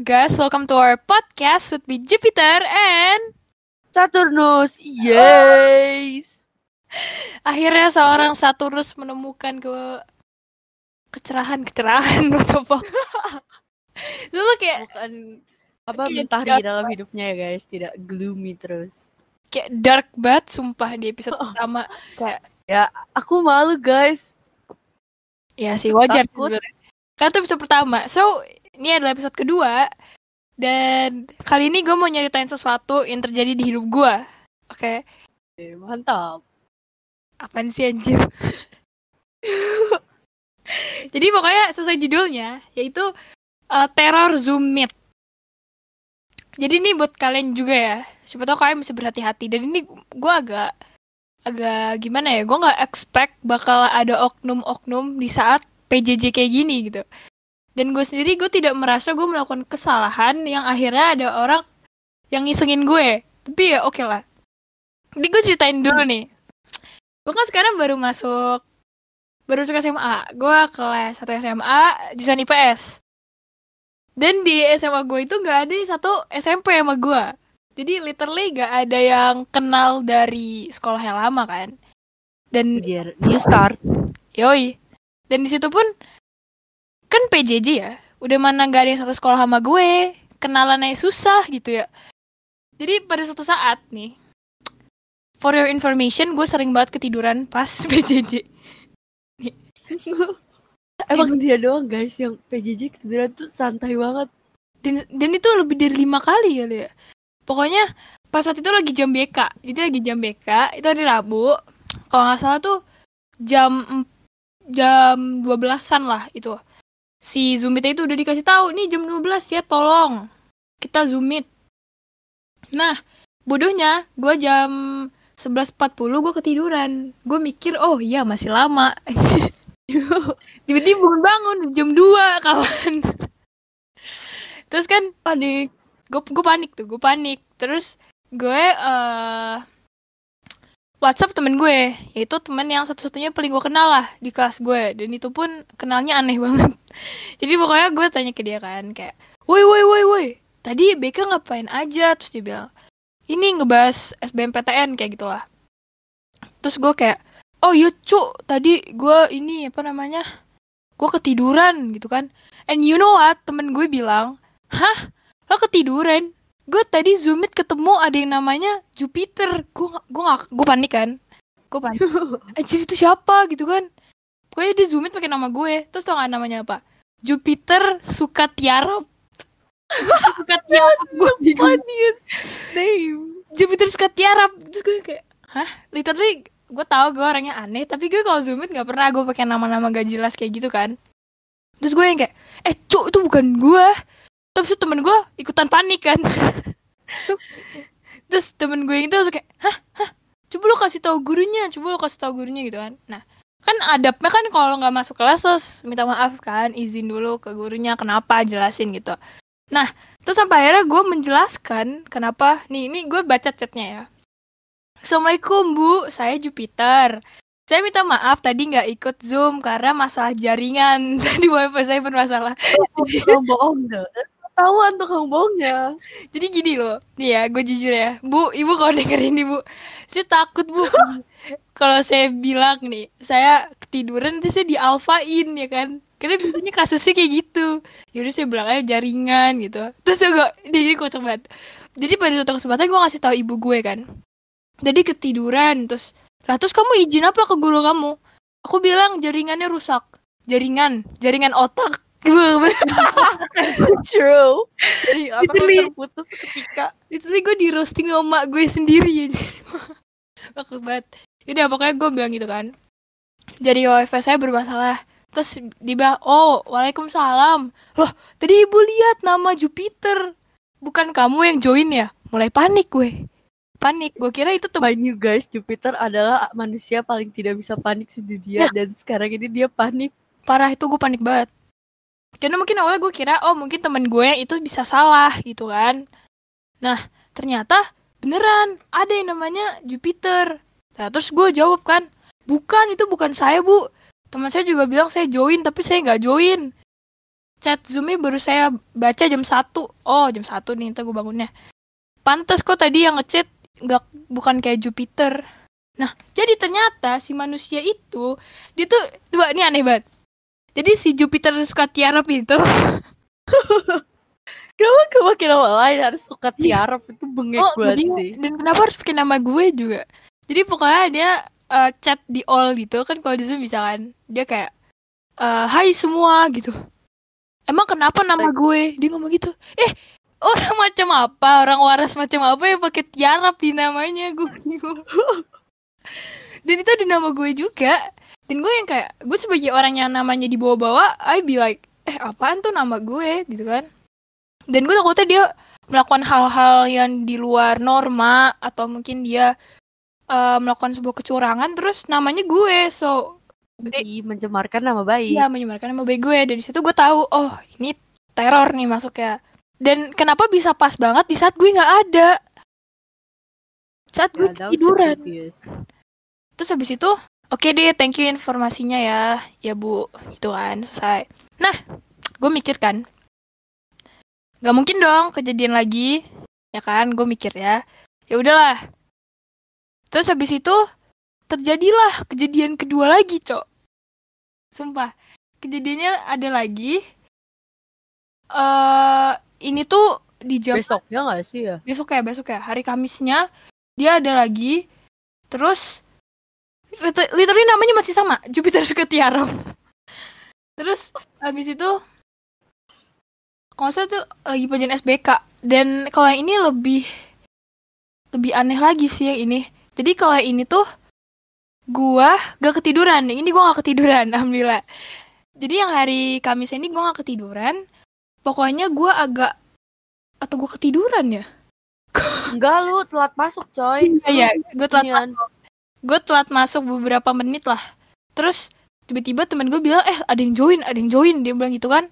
guys? Welcome to our podcast with me Jupiter and Saturnus. Yes. akhirnya seorang Saturnus menemukan ke kecerahan-kecerahan. Itu tuh kayak Bukan apa Kayak mentari dark dalam hidupnya ya guys, tidak gloomy terus. kayak dark banget sumpah di episode pertama kayak Aku malu guys. ya sih wajar Takut. sebenarnya. Karena itu episode pertama. So, ini adalah episode kedua dan kali ini gue mau nyeritain sesuatu yang terjadi di hidup gue. Oke, Eh, mantap. apaan sih anjir? Jadi pokoknya sesuai judulnya yaitu uh, teror Zoom Meet. Jadi ini buat kalian juga ya. Siapa tahu kalian bisa berhati-hati dan ini gue agak agak gimana ya? Gue nggak expect bakal ada oknum-oknum di saat PJJ kayak gini gitu. Dan gue sendiri gue tidak merasa gue melakukan kesalahan yang akhirnya ada orang yang ngisengin gue. Tapi ya oke lah. Jadi gue ceritain dulu nih. Gue kan sekarang baru masuk baru masuk SMA. Gue kelas 1 SMA jurusan IPS. Dan di SMA gue itu gak ada satu SMP sama gue. Jadi literally gak ada yang kenal dari sekolah yang lama kan. Dan new start. Yoi. Dan di situ pun kan PJJ ya. Udah mana gak ada yang satu sekolah sama gue. Kenalannya susah gitu ya. Jadi pada suatu saat nih. For your information, gue sering banget ketiduran pas PJJ. Emang dia doang guys yang PJJ ketiduran tuh santai banget. Dan, dan itu lebih dari lima kali ya. Pokoknya pas saat itu lagi jam BK. Jadi lagi jam BK, itu hari Rabu. Kalau nggak salah tuh jam jam 12-an lah itu. Si Zoom meet itu udah dikasih tahu nih jam 12 ya tolong. Kita Zoom meet. Nah, bodohnya gue jam 11.40 gue ketiduran. Gue mikir, oh iya masih lama. Tiba-tiba bangun jam 2 kawan. Terus kan Panik. gue panik tuh gue panik terus gue eh WhatsApp temen gue. Yaitu temen yang satu-satunya paling gue kenal lah di kelas gue. Dan itu pun kenalnya aneh banget. Jadi pokoknya gue tanya ke dia kan kayak woi woi woi woi tadi BK ngapain aja? Terus dia bilang ini ngebahas SBMPTN kayak gitulah. Terus gue kayak oh iya cu tadi gue ini apa namanya gue ketiduran gitu kan. And you know what? Temen gue bilang hah? Lo ketiduran gue tadi zoom meet ketemu ada yang namanya Jupiter. Gue gue gak gue panik kan? Gue panik. Anjir itu siapa gitu kan? Pokoknya dia zoom meet pakai nama gue. Terus tau gak namanya apa? Jupiter suka tiarap suka tiarap gue Funniest name. Jupiter suka tiarap terus gue kayak hah? Literally gue tahu gue orangnya aneh tapi gue kalau zoom meet nggak pernah gue pakai nama-nama gak jelas kayak gitu kan. Terus gue yang kayak eh cuk itu bukan gue terus temen gue ikutan panik kan. Terus temen gue itu langsung kayak hah? Hah? Coba lu kasih tahu gurunya coba lu kasih tahu gurunya gitu kan. Nah kan adabnya kan kalau nggak masuk kelas terus minta maaf kan izin dulu ke gurunya kenapa? jelasin gitu. Nah terus sampai akhirnya gue menjelaskan kenapa. Nih ini gue baca chatnya ya. Assalamualaikum Bu, saya Jupiter. Saya minta maaf tadi nggak ikut Zoom karena masalah jaringan. Tadi wifi saya bermasalah. Kamu bohong. Ketahuan tuh kamu bohongnya. Jadi gini loh, nih ya, gue jujur ya, Bu, Ibu kalau dengerin ini Bu, saya takut Bu. kalau saya bilang nih, saya ketiduran terus saya dialfain ya kan. Karena biasanya kasusnya kayak gitu. Yaudah saya bilang aja jaringan gitu. Terus gue, dia jadi kocak banget. Jadi pada suatu kesempatan gue ngasih tahu ibu gue kan. Jadi ketiduran terus, lah terus kamu izin apa ke guru kamu? Aku bilang jaringannya rusak. Jaringan, jaringan otak. True. Jadi apa terputus seketika. Literally gue di roasting sama gue sendiri aja. Kakak banget. Yaudah pokoknya gue bilang gitu kan. Jadi wifi saya bermasalah. Terus dia bilang, oh waalaikumsalam. Loh tadi ibu lihat nama Jupiter. Bukan kamu yang join ya? Mulai panik gue. Panik. Gue kira itu teman. Mind you guys, Jupiter adalah manusia paling tidak bisa panik sedunia dan sekarang ini dia panik. Parah itu gue panik banget. Karena mungkin awalnya gue kira, oh mungkin temen gue itu bisa salah gitu kan. Nah ternyata beneran ada yang namanya Jupiter. Nah terus gue jawab kan, bukan itu bukan saya bu. Teman saya juga bilang saya join tapi saya nggak join. chat zoomnya baru saya baca jam 1 oh jam 1 nih ntar gue bangunnya pantas kok tadi yang ngechat nggak bukan kayak Jupiter nah jadi ternyata si manusia itu dia tuh dua ini aneh banget jadi si Jupiter suka tiarap itu. Kenapa gue pakai nama lain harus suka tiarap? Itu bengek oh banget jadi sih. dan kenapa harus pakai nama gue juga? Jadi pokoknya dia eh, chat di all gitu. Kan kalau di zoom bisa kan? Dia kayak Hai semua gitu. Emang kenapa nama gue? Dia ngomong gitu. Eh orang macam apa? Orang waras macam apa yang pakai tiarap di namanya? Gue bingung. Dan itu di nama gue juga dan gue yang kayak gue sebagai orang yang namanya dibawa-bawa I be like eh apaan tuh nama gue? Gitu kan. Dan gue takutnya dia melakukan hal-hal yang di luar norma atau mungkin dia eh, melakukan sebuah kecurangan terus namanya gue so Ih, mencemarkan nama baik. Iya menyebarkan nama baik gue. Dari situ gue tahu oh ini teror nih masuk ya dan kenapa bisa pas banget di saat gue nggak ada? Saat gue the tiduran. terus habis itu oke deh thank you informasinya ya. Ya bu. Itu kan selesai. Nah gue mikir kan. Nggak mungkin dong kejadian lagi. Ya kan gue mikir ya. Ya udahlah. Terus habis itu terjadilah kejadian kedua lagi cok. Sumpah. Kejadiannya ada lagi. Eh ini tuh di jam Besoknya gak sih ya? besok ya besok ya. Hari Kamisnya dia ada lagi. Terus literally namanya masih sama Jupiter suka tiara. Terus habis itu kalau tuh lagi penjian SBK dan kalau yang ini lebih lebih aneh lagi sih yang ini. Jadi kalau yang ini tuh gua gak ketiduran. Yang ini gua gak ketiduran alhamdulillah. Jadi yang hari Kamis ini gua gak ketiduran. Pokoknya gua agak atau gua ketiduran ya? Enggak lu telat masuk coy. Iya, gue telat Inian. Gue telat masuk beberapa menit lah. Terus tiba-tiba temen gue bilang, eh ada yang join, ada yang join. Dia bilang gitu kan.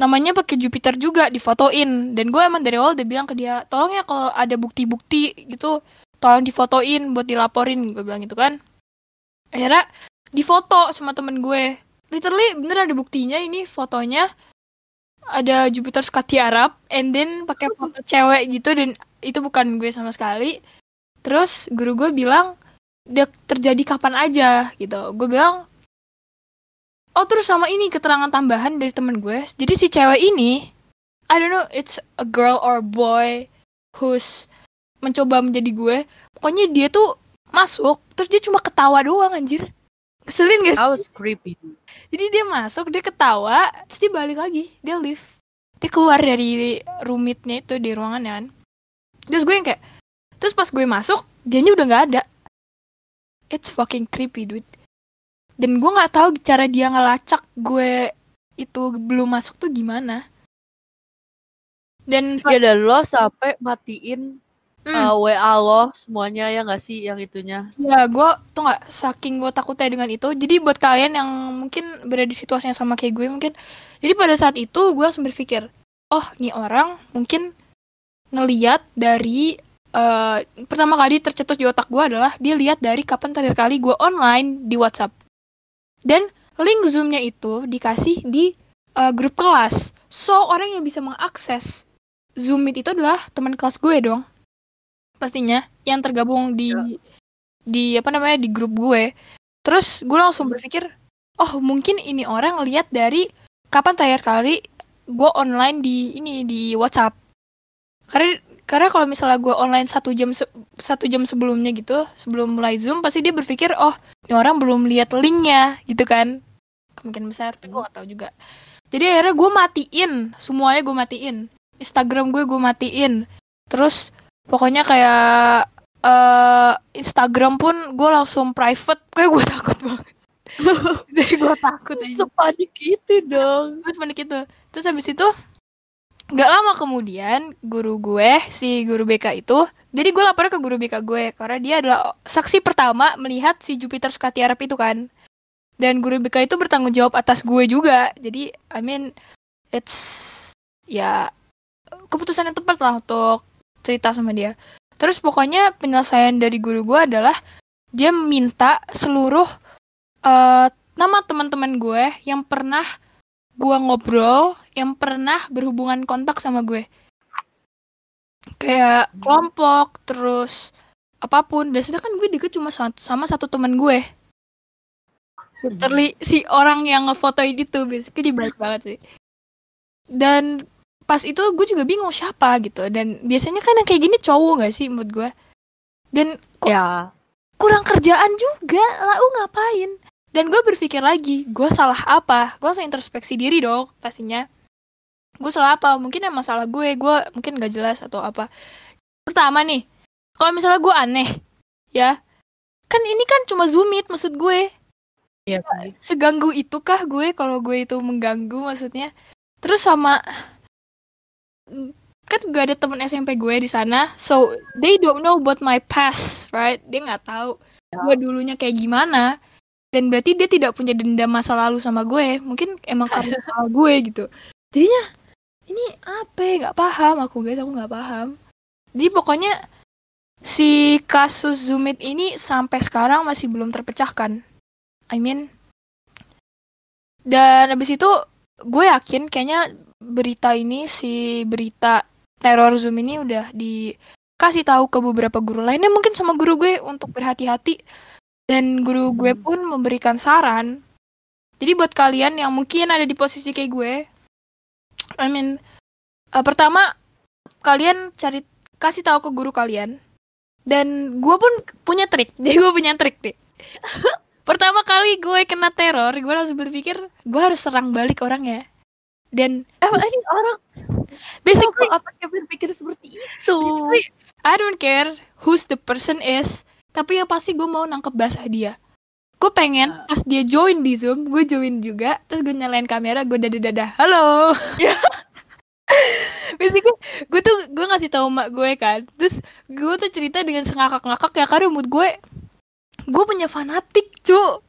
Namanya pakai Jupiter juga difotoin. Dan gue emang dari awal udah bilang ke dia, tolong ya kalau ada bukti-bukti gitu, tolong difotoin buat dilaporin. Gue bilang gitu kan. Akhirnya difoto sama temen gue. Literally bener ada buktinya ini fotonya ada Jupiter Skati Arab and then pakai foto cewek gitu dan itu bukan gue sama sekali terus guru gue bilang udah terjadi kapan aja gitu gue bilang oh terus sama ini keterangan tambahan dari temen gue jadi si cewek ini I don't know it's a girl or boy who's mencoba menjadi gue pokoknya dia tuh masuk terus dia cuma ketawa doang anjir keselin sih? That was creepy. Jadi dia masuk, dia ketawa, terus dia balik lagi, dia leave. Dia keluar dari rumitnya itu di ruangan kan. Terus gue yang kayak, terus pas gue masuk, dianya udah nggak ada. It's fucking creepy, dude. Dan gue nggak tahu cara dia ngelacak gue itu belum masuk tuh gimana. Dan Ya dan lo sampai matiin Hmm. uh, WA lo semuanya ya gak sih yang itunya? Ya, gue tuh nggak saking gue takutnya dengan itu. Jadi buat kalian yang mungkin berada di situasi yang sama kayak gue mungkin. Jadi pada saat itu gue langsung berpikir, oh nih orang mungkin ngeliat dari eh, pertama kali tercetus di otak gue adalah dia lihat dari kapan terakhir kali gue online di WhatsApp. Dan link zoomnya itu dikasih di eh, grup kelas. So orang yang bisa mengakses Zoom Meet itu adalah teman kelas gue dong pastinya yang tergabung di Ya. di apa namanya di grup gue terus gue langsung berpikir oh mungkin ini orang lihat dari kapan terakhir kali gue online di ini di WhatsApp karena karena kalau misalnya gue online satu jam se- satu jam sebelumnya gitu sebelum mulai zoom pasti dia berpikir oh ini orang belum lihat linknya gitu kan. Kemungkinan besar tapi gue gak tahu juga. Jadi akhirnya gue matiin semuanya gue matiin. Instagram gue gue matiin. Terus pokoknya kayak eh Instagram pun gue langsung private. Kayak gue takut banget. Jadi gue takut aja. Sepanik itu dong. terus panik itu. Terus habis itu nggak lama kemudian guru gue si guru BK itu jadi gue lapor ke guru BK gue karena dia adalah saksi pertama melihat si Jupiter suka tiarap itu kan. Dan guru BK itu bertanggung jawab atas gue juga. Jadi I mean it's ya keputusan yang tepat lah untuk cerita sama dia. Terus pokoknya penyelesaian dari guru gue adalah dia minta seluruh eh, nama teman-teman gue yang pernah gue ngobrol yang pernah berhubungan kontak sama gue. Kayak kelompok terus apa pun. Dan sedangkan gue deket cuma sama, sama satu teman gue. Literally si orang yang ngefotoin itu basically dia baik banget sih. Dan pas itu gue juga bingung siapa gitu. Dan biasanya kan yang kayak gini cowok gak sih menurut gue? Dan kok Ya. kurang kerjaan juga? Lah lu ngapain? Dan gue berpikir lagi gue salah apa? Gue langsung introspeksi diri dong pastinya gue salah apa? Mungkin emang salah gue. Gue mungkin gak jelas atau apa. Pertama nih kalau misalnya gue aneh ya kan ini kan cuma zoom meet maksud gue. Iya sih. seganggu itukah gue kalau gue itu mengganggu maksudnya? Terus sama kan gak ada temen SMP gue di sana so they don't know about my past right? Dia nggak tahu gue dulunya kayak gimana. Dan berarti dia tidak punya dendam masa lalu sama gue. Mungkin emang karena gue gitu. Jadinya ini apa ya? Nggak paham. Aku guys aku nggak paham. Jadi pokoknya si kasus Zoomit ini sampai sekarang masih belum terpecahkan. I mean dan habis itu gue yakin kayaknya berita ini si berita teror Zoom ini udah dikasih tahu ke beberapa guru lainnya mungkin sama guru gue untuk berhati-hati. Dan guru gue pun memberikan saran. Jadi buat kalian yang mungkin ada di posisi kayak gue I mean eh, pertama kalian cari kasih tahu ke guru kalian. Dan gue pun punya trik. Jadi gue punya trik deh. Pertama kali gue kena teror gue langsung berpikir gue harus serang balik orangnya dan Emang ini orang basically kenapa otaknya berpikir seperti itu? I don't care who's the person is tapi yang pasti gue mau nangkep basah dia gue pengen Ah. pas dia join di zoom gue join juga terus gue nyalain kamera gue dada dada halo Ya. basically gue tuh gue ngasih tahu mak gue kan terus gue tuh cerita dengan sengakak ngakak ya karena mood gue gue punya fanatik cu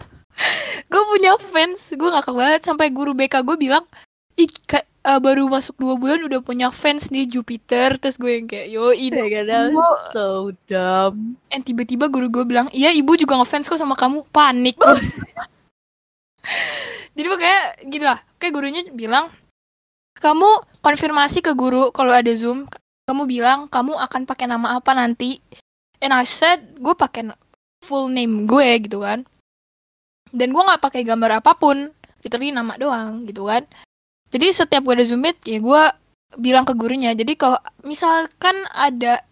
gue punya fans gue ngakak banget sampai guru BK gue bilang ih eh, baru masuk dua bulan udah punya fans nih Jupiter terus gue yang kayak yo ini Oh that was so dumb. and tiba-tiba guru gue bilang iya ibu juga ngefans kok sama kamu. Panik. Jadi makanya gitu lah kayak gurunya bilang kamu konfirmasi ke guru kalau ada zoom. Kamu bilang kamu akan pakai nama apa nanti. And I said gue pakai full name gue gitu kan. Dan gue nggak pakai gambar apa pun literally nama doang gitu kan jadi setiap gue ada zoom meet ya gue bilang ke gurunya jadi kalau misalkan ada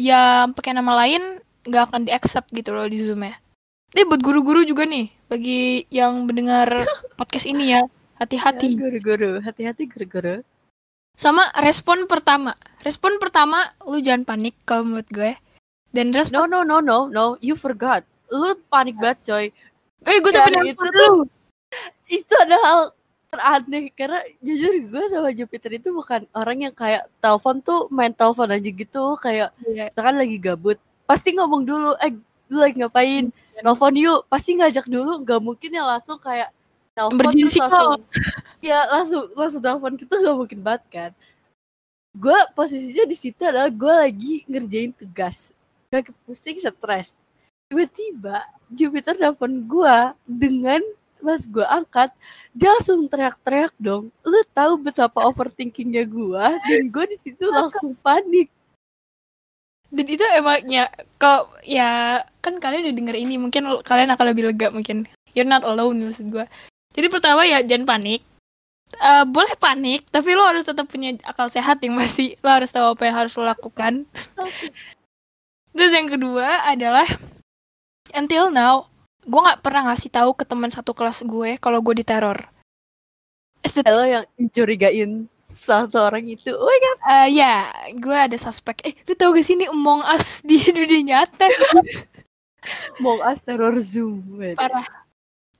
yang pakai nama lain nggak akan di accept gitu loh di zoom ya ini buat guru-guru juga nih bagi yang mendengar podcast ini ya hati-hati Ya, Guru-guru, hati-hati guru-guru. sama respon pertama respon pertama lu jangan panik kalau menurut gue dan respon No, no, no, no, no. You forgot. Lu panik banget, coy. eh gue sampai itu lu Itu ada hal teraneh. Karena jujur gue sama Jupiter itu bukan orang yang kayak telepon tuh main telepon aja gitu. Kayak Iya. misalkan lagi gabut. Pasti ngomong dulu eh lu lagi ngapain? Telepon yuk. Pasti ngajak dulu nggak mungkin ya langsung kayak telepon terus langsung ya langsung langsung telepon gitu nggak mungkin banget kan. Gue posisinya di situ adalah gue lagi ngerjain tugas. Lagi pusing stres. Tiba-tiba Jupiter telepon gue dengan pas gue angkat. Dia langsung teriak-teriak dong. Lu tahu betapa overthinkingnya gue dan gue di situ langsung panik. Dan itu emangnya kalau ya kan kalian udah denger ini mungkin kalian akan lebih lega mungkin. You're not alone maksud gue jadi pertama ya jangan panik. Eh, boleh panik tapi lo harus tetap punya akal sehat yang masih lo harus tahu apa yang harus lo lakukan. Terus yang kedua adalah until now gue nggak pernah ngasih tahu ke teman satu kelas gue kalau gue diteror. The- lo yang mencurigain satu orang itu. Oh my god. Eh, ya gue ada suspek. Eh lu tau gak sih ini Among Us di dunia nyata? Mau as teror zoom men. parah.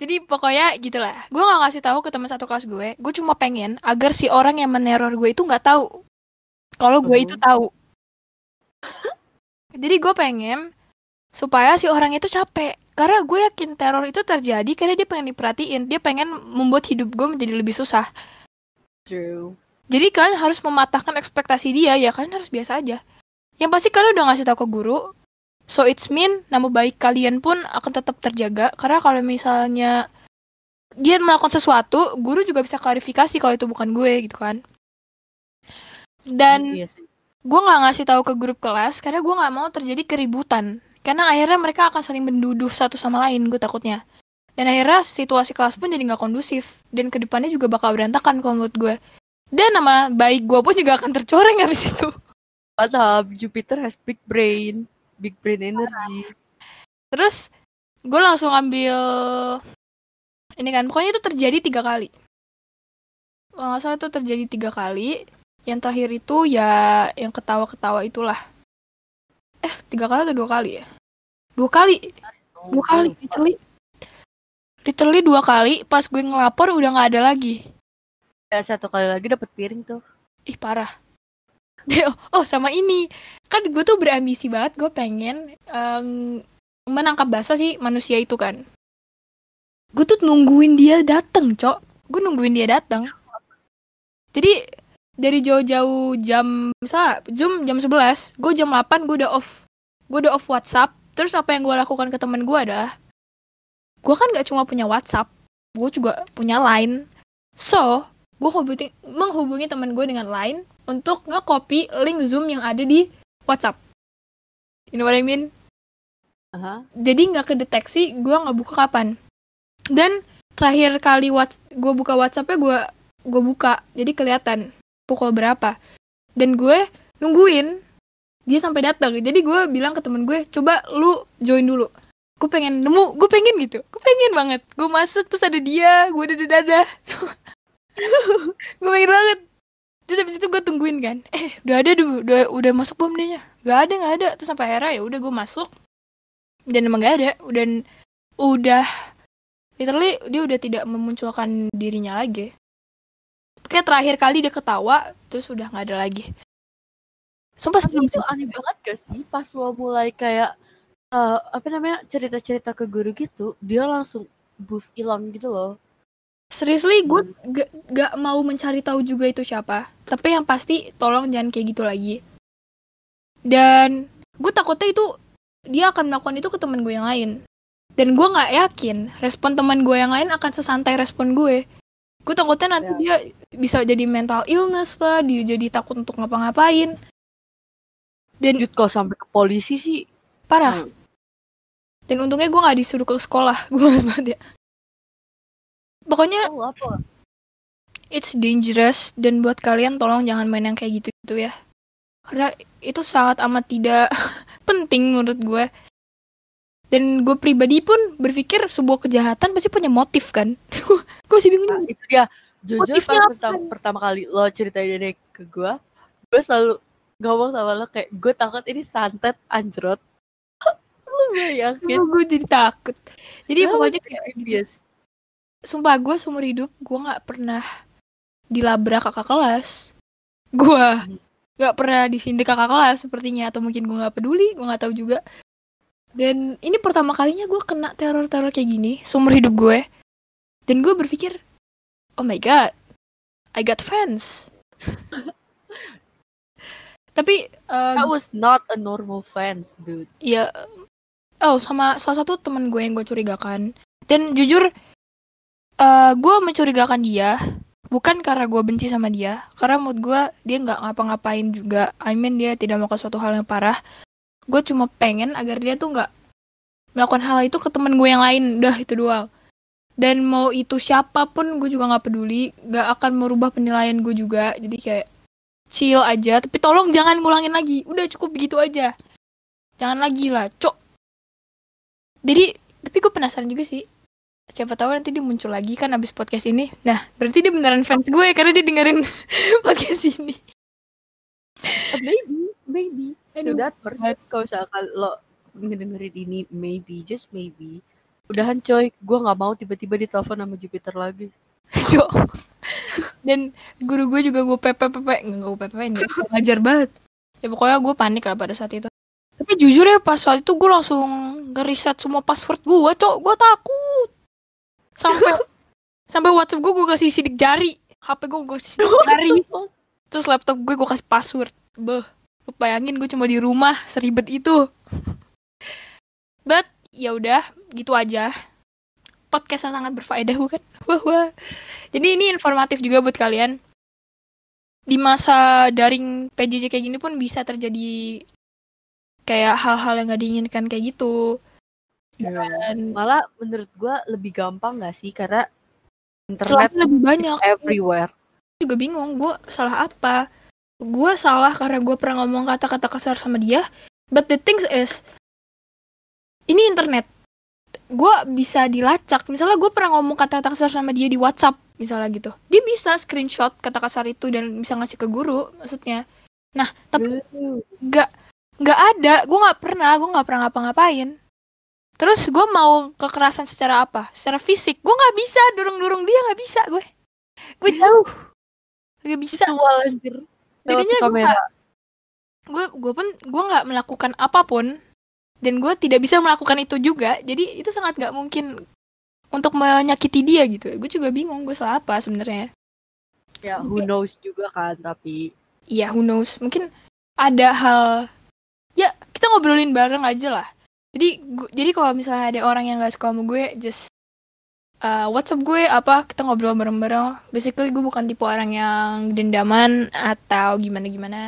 Jadi pokoknya gitulah. Gue nggak ngasih tahu ke teman satu kelas gue. Gue cuma pengen agar si orang yang meneror gue itu nggak tahu. Kalau gue Oh. itu tahu. Jadi gue pengen supaya si orang itu capek karena gue yakin teror itu terjadi karena dia pengen diperhatiin. Dia pengen membuat hidup gue menjadi lebih susah. True. Jadi kalian harus mematahkan ekspektasi dia ya kalian harus biasa aja. Yang pasti kalian udah ngasih tahu ke guru. So it's mean nama baik kalian pun akan tetap terjaga. Karena kalau misalnya dia melakukan sesuatu guru juga bisa klarifikasi kalau itu bukan gue gitu kan. Dan Iya sih. gue nggak ngasih tahu ke grup kelas karena gue nggak mau terjadi keributan karena akhirnya mereka akan saling menduduh satu sama lain gue takutnya. Dan akhirnya situasi kelas pun jadi nggak kondusif. Dan ke depannya juga bakal berantakan kalau menurut gue dan nama baik gue pun juga akan tercoreng habis itu. Mantap, Jupiter has big brain, big brain energy. terus gue langsung ambil ini kan. Pokoknya itu terjadi tiga kali. Kalau nggak salah itu terjadi tiga kali. Yang terakhir itu ya yang ketawa-ketawa itulah tiga kali atau dua kali ya? Dua kali. Dua kali literally. Literally dua kali pas gue ngelapor udah nggak ada lagi. Ya, satu kali lagi dapat piring tuh. ih parah. Oh, oh sama ini. Kan gue tuh berambisi banget gue pengen em, menangkap bahasa sih manusia itu kan. Gue tuh nungguin dia dateng cok. Gue nungguin dia dateng. Jadi dari jauh-jauh jam misal jam jam 11 gue jam 8 gue udah off gue udah off WhatsApp terus apa yang gue lakukan ke teman gue adalah gue kan gak cuma punya WhatsApp gue juga punya Line so gue hubungi menghubungi teman gue dengan Line untuk nge-copy link Zoom yang ada di WhatsApp. You know what I mean? Aha. Jadi nggak kedeteksi gue nggak buka kapan. Dan terakhir kali gue buka WhatsAppnya gue gue buka, jadi kelihatan pukul berapa. Dan gue nungguin dia sampai datang. Jadi gue bilang ke temen gue, coba lu join dulu. Gue pengen nemu, gue pengen gitu. Gue pengen banget. Gue masuk terus ada dia, gue udah dadah. gue pengen banget terus habis itu gue tungguin kan eh udah ada udah udah, udah masuk belum dia nggak ada nggak ada terus sampai akhirnya ya udah gue masuk dan emang nggak ada dan udah literally dia udah tidak memunculkan dirinya lagi kayak terakhir kali dia ketawa terus udah nggak ada lagi sumpah Tapi sebelum itu aneh banget gak sih pas lo mulai kayak eh, apa namanya cerita-cerita ke guru gitu, dia langsung buff hilang gitu loh. Seriously, gue gak, gak mau mencari tahu juga itu siapa. Tapi yang pasti, tolong jangan kayak gitu lagi. Dan gue takutnya itu dia akan melakukan itu ke teman gue yang lain. Dan gue nggak yakin respon teman gue yang lain akan sesantai respon gue. Gue takutnya nanti dia bisa jadi mental illness lah, dia jadi takut untuk ngapa-ngapain. Dan Jut kalau sampai ke polisi sih, parah. Hmm. Dan untungnya gue nggak disuruh ke sekolah. Gue males banget ya. Pokoknya oh, apa? it's dangerous dan buat kalian tolong jangan main yang kayak gitu-gitu ya. Karena itu sangat amat tidak penting menurut gue. Dan gue pribadi pun berpikir sebuah kejahatan pasti punya motif kan. gue masih bingung Nah, itu dia. Jujur Motifnya pertama, pertama kali lo ceritain ini ke gue, gue selalu ngomong sama lo kayak gue takut ini santet anjrot. lo bayangin? gue jadi takut. Jadi That pokoknya kayak creepiest. sumpah gue seumur hidup gue nggak pernah dilabrak kakak kelas. Gue nggak pernah disindir kakak kelas sepertinya atau mungkin gue nggak peduli, gue nggak tahu juga. Dan ini pertama kalinya gue kena teror-teror kayak gini seumur hidup gue. Dan gue berpikir, oh my god, I got fans. Tapi eh, That was not a normal fans, dude. ya oh sama salah satu temen gue yang gue curigakan. Dan jujur eh gue mencurigakan dia bukan karena gue benci sama dia karena menurut gue dia nggak ngapa-ngapain juga. I mean dia tidak melakukan suatu hal yang parah. Gue cuma pengen agar dia tuh nggak melakukan hal itu ke temen gue yang lain. Udah itu doang. Dan mau itu siapa pun gue juga nggak peduli. Nggak akan merubah penilaian gue juga. Jadi kayak chill aja tapi tolong jangan ngulangin lagi. Udah cukup begitu aja. Jangan lagi lah cok. Jadi tapi gue penasaran juga sih. Siapa tahu nanti dia muncul lagi kan abis podcast ini. Nah berarti dia beneran fans gue karena dia dengerin podcast ini. Uh, maybe, maybe. Aduh, To that person, kalau misalkan lo ngedengerin ini, maybe, just maybe. Udahan coy, gue nggak mau tiba-tiba ditelepon sama Jupiter lagi. Cok. Dan guru gue juga gue pepe pepe nggak gue pepe ini ngajar banget. Ya pokoknya gue panik lah pada saat itu. Tapi jujur ya pas saat itu gue langsung ngeriset semua password gue cok. Gue takut. Sampai sampai WhatsApp gue gue kasih sidik jari. HP gue gue kasih sidik jari. Terus laptop gue gue kasih password. Beh lu bayangin gue cuma di rumah seribet itu. But ya udah gitu aja podcast yang sangat berfaedah bukan? Wah, wah. Jadi ini informatif juga buat kalian. Di masa daring PJJ kayak gini pun bisa terjadi kayak hal-hal yang gak diinginkan kayak gitu. Dan Malah menurut gua lebih gampang gak sih karena internet lebih banyak. everywhere. juga bingung gue salah apa gue salah karena gue pernah ngomong kata-kata kasar sama dia but the thing is ini internet gue bisa dilacak. Misalnya gue pernah ngomong kata-kata kasar sama dia di WhatsApp misalnya gitu. Dia bisa screenshot kata kasar itu dan bisa ngasih ke guru maksudnya. Nah tapi nggak nggak ada. Gue nggak pernah gue nggak pernah ngapa-ngapain. Terus gue mau kekerasan secara apa? Secara fisik. Gue nggak bisa dorong-dorong dia nggak bisa gue. Gue jauh. Nggak bisa. Visual anjir. Jadinya gue gue pun gue nggak melakukan apa pun dan gue tidak bisa melakukan itu juga. Jadi itu sangat nggak mungkin untuk menyakiti dia gitu. Gue juga bingung gue salah apa sebenarnya. Ya, who knows juga kan tapi iya who knows. Mungkin ada hal ya kita ngobrolin bareng aja lah. Jadi gu- jadi kalau misalnya ada orang yang gak suka sama gue just uh, WhatsApp gue apa kita ngobrol bareng-bareng. Basically gue bukan tipe orang yang dendaman atau gimana gimana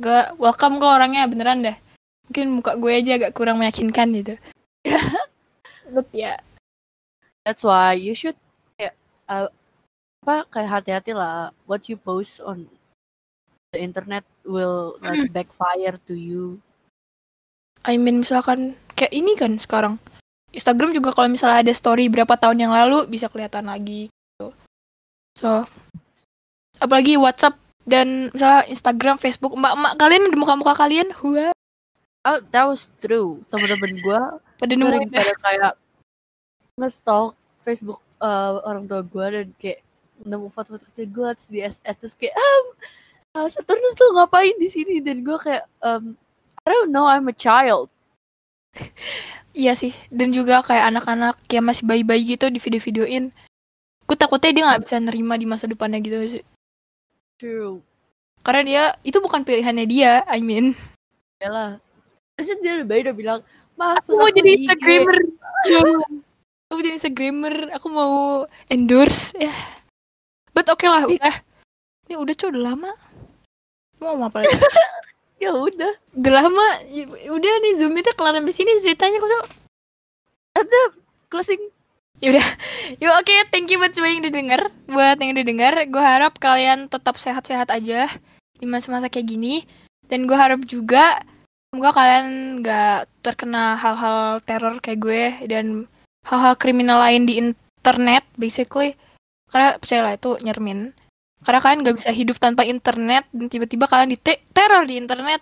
gue welcome kok orangnya beneran dah mungkin muka gue aja agak kurang meyakinkan gitu. But ya. That's why you should kayak uh, apa kayak hati-hati lah. What you post on the internet will like backfire to you. I mean misalkan kayak ini kan sekarang. Instagram juga kalau misalnya ada story berapa tahun yang lalu bisa kelihatan lagi gitu. So apalagi WhatsApp dan misalnya Instagram, Facebook, emak-emak kalian ada muka-muka kalian, wah, oh that was true. Teman-teman gua pada sering nemuin pada kayak nge-stalk Facebook uh, orang tua gua dan kayak nemu foto-foto kecil terus di SS terus kayak um, uh, Saturnus tuh ngapain di sini? Dan gua kayak um, I don't know I'm a child. Iya sih, dan juga kayak anak-anak yang masih bayi-bayi gitu di video-videoin. Gue takutnya dia nggak bisa nerima di masa depannya gitu sih. true. Karena dia itu bukan pilihannya dia, I mean. ya Terus dia udah bayi udah bilang ma Aku mau jadi Instagramer. aku mau jadi Instagramer, aku mau endorse ya. But oke lah, udah. Ini udah cuy, udah lama. Mau ngomong apa lagi? ya udah Udah lama, ya udah nih Zoom itu kelar sampai sini ceritanya kok. closing Yuk oke, thank you buat semua yang didengar. Buat yang didengar, gue harap kalian tetap sehat-sehat aja di masa-masa kayak gini. Dan gue harap juga semoga kalian nggak terkena hal-hal teror kayak gue dan hal-hal kriminal lain di internet, basically. Karena percayalah itu nyermin. Karena kalian nggak bisa hidup tanpa internet dan tiba-tiba kalian diteror di internet.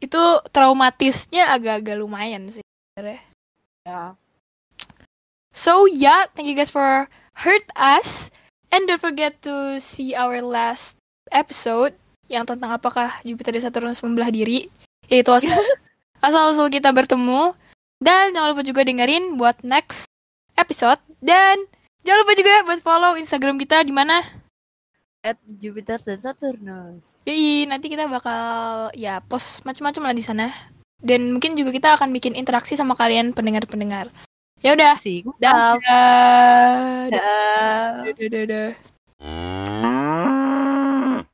Itu traumatisnya agak-agak lumayan sih. ya So yeah, thank you guys for heard us. And don't forget to see our last episode yang tentang apakah Jupiter dan Saturnus membelah diri. Yaitu asal asal-usul kita bertemu. Dan jangan lupa juga dengerin buat next episode. Dan jangan lupa juga buat follow Instagram kita di mana. at Jupiter dan Saturnus Yoi, nanti kita bakal ya post macam-macam lah di sana. Dan mungkin juga kita akan bikin interaksi sama kalian pendengar-pendengar. Ya udah, sih dadah. Dadah. Dadah. dadah.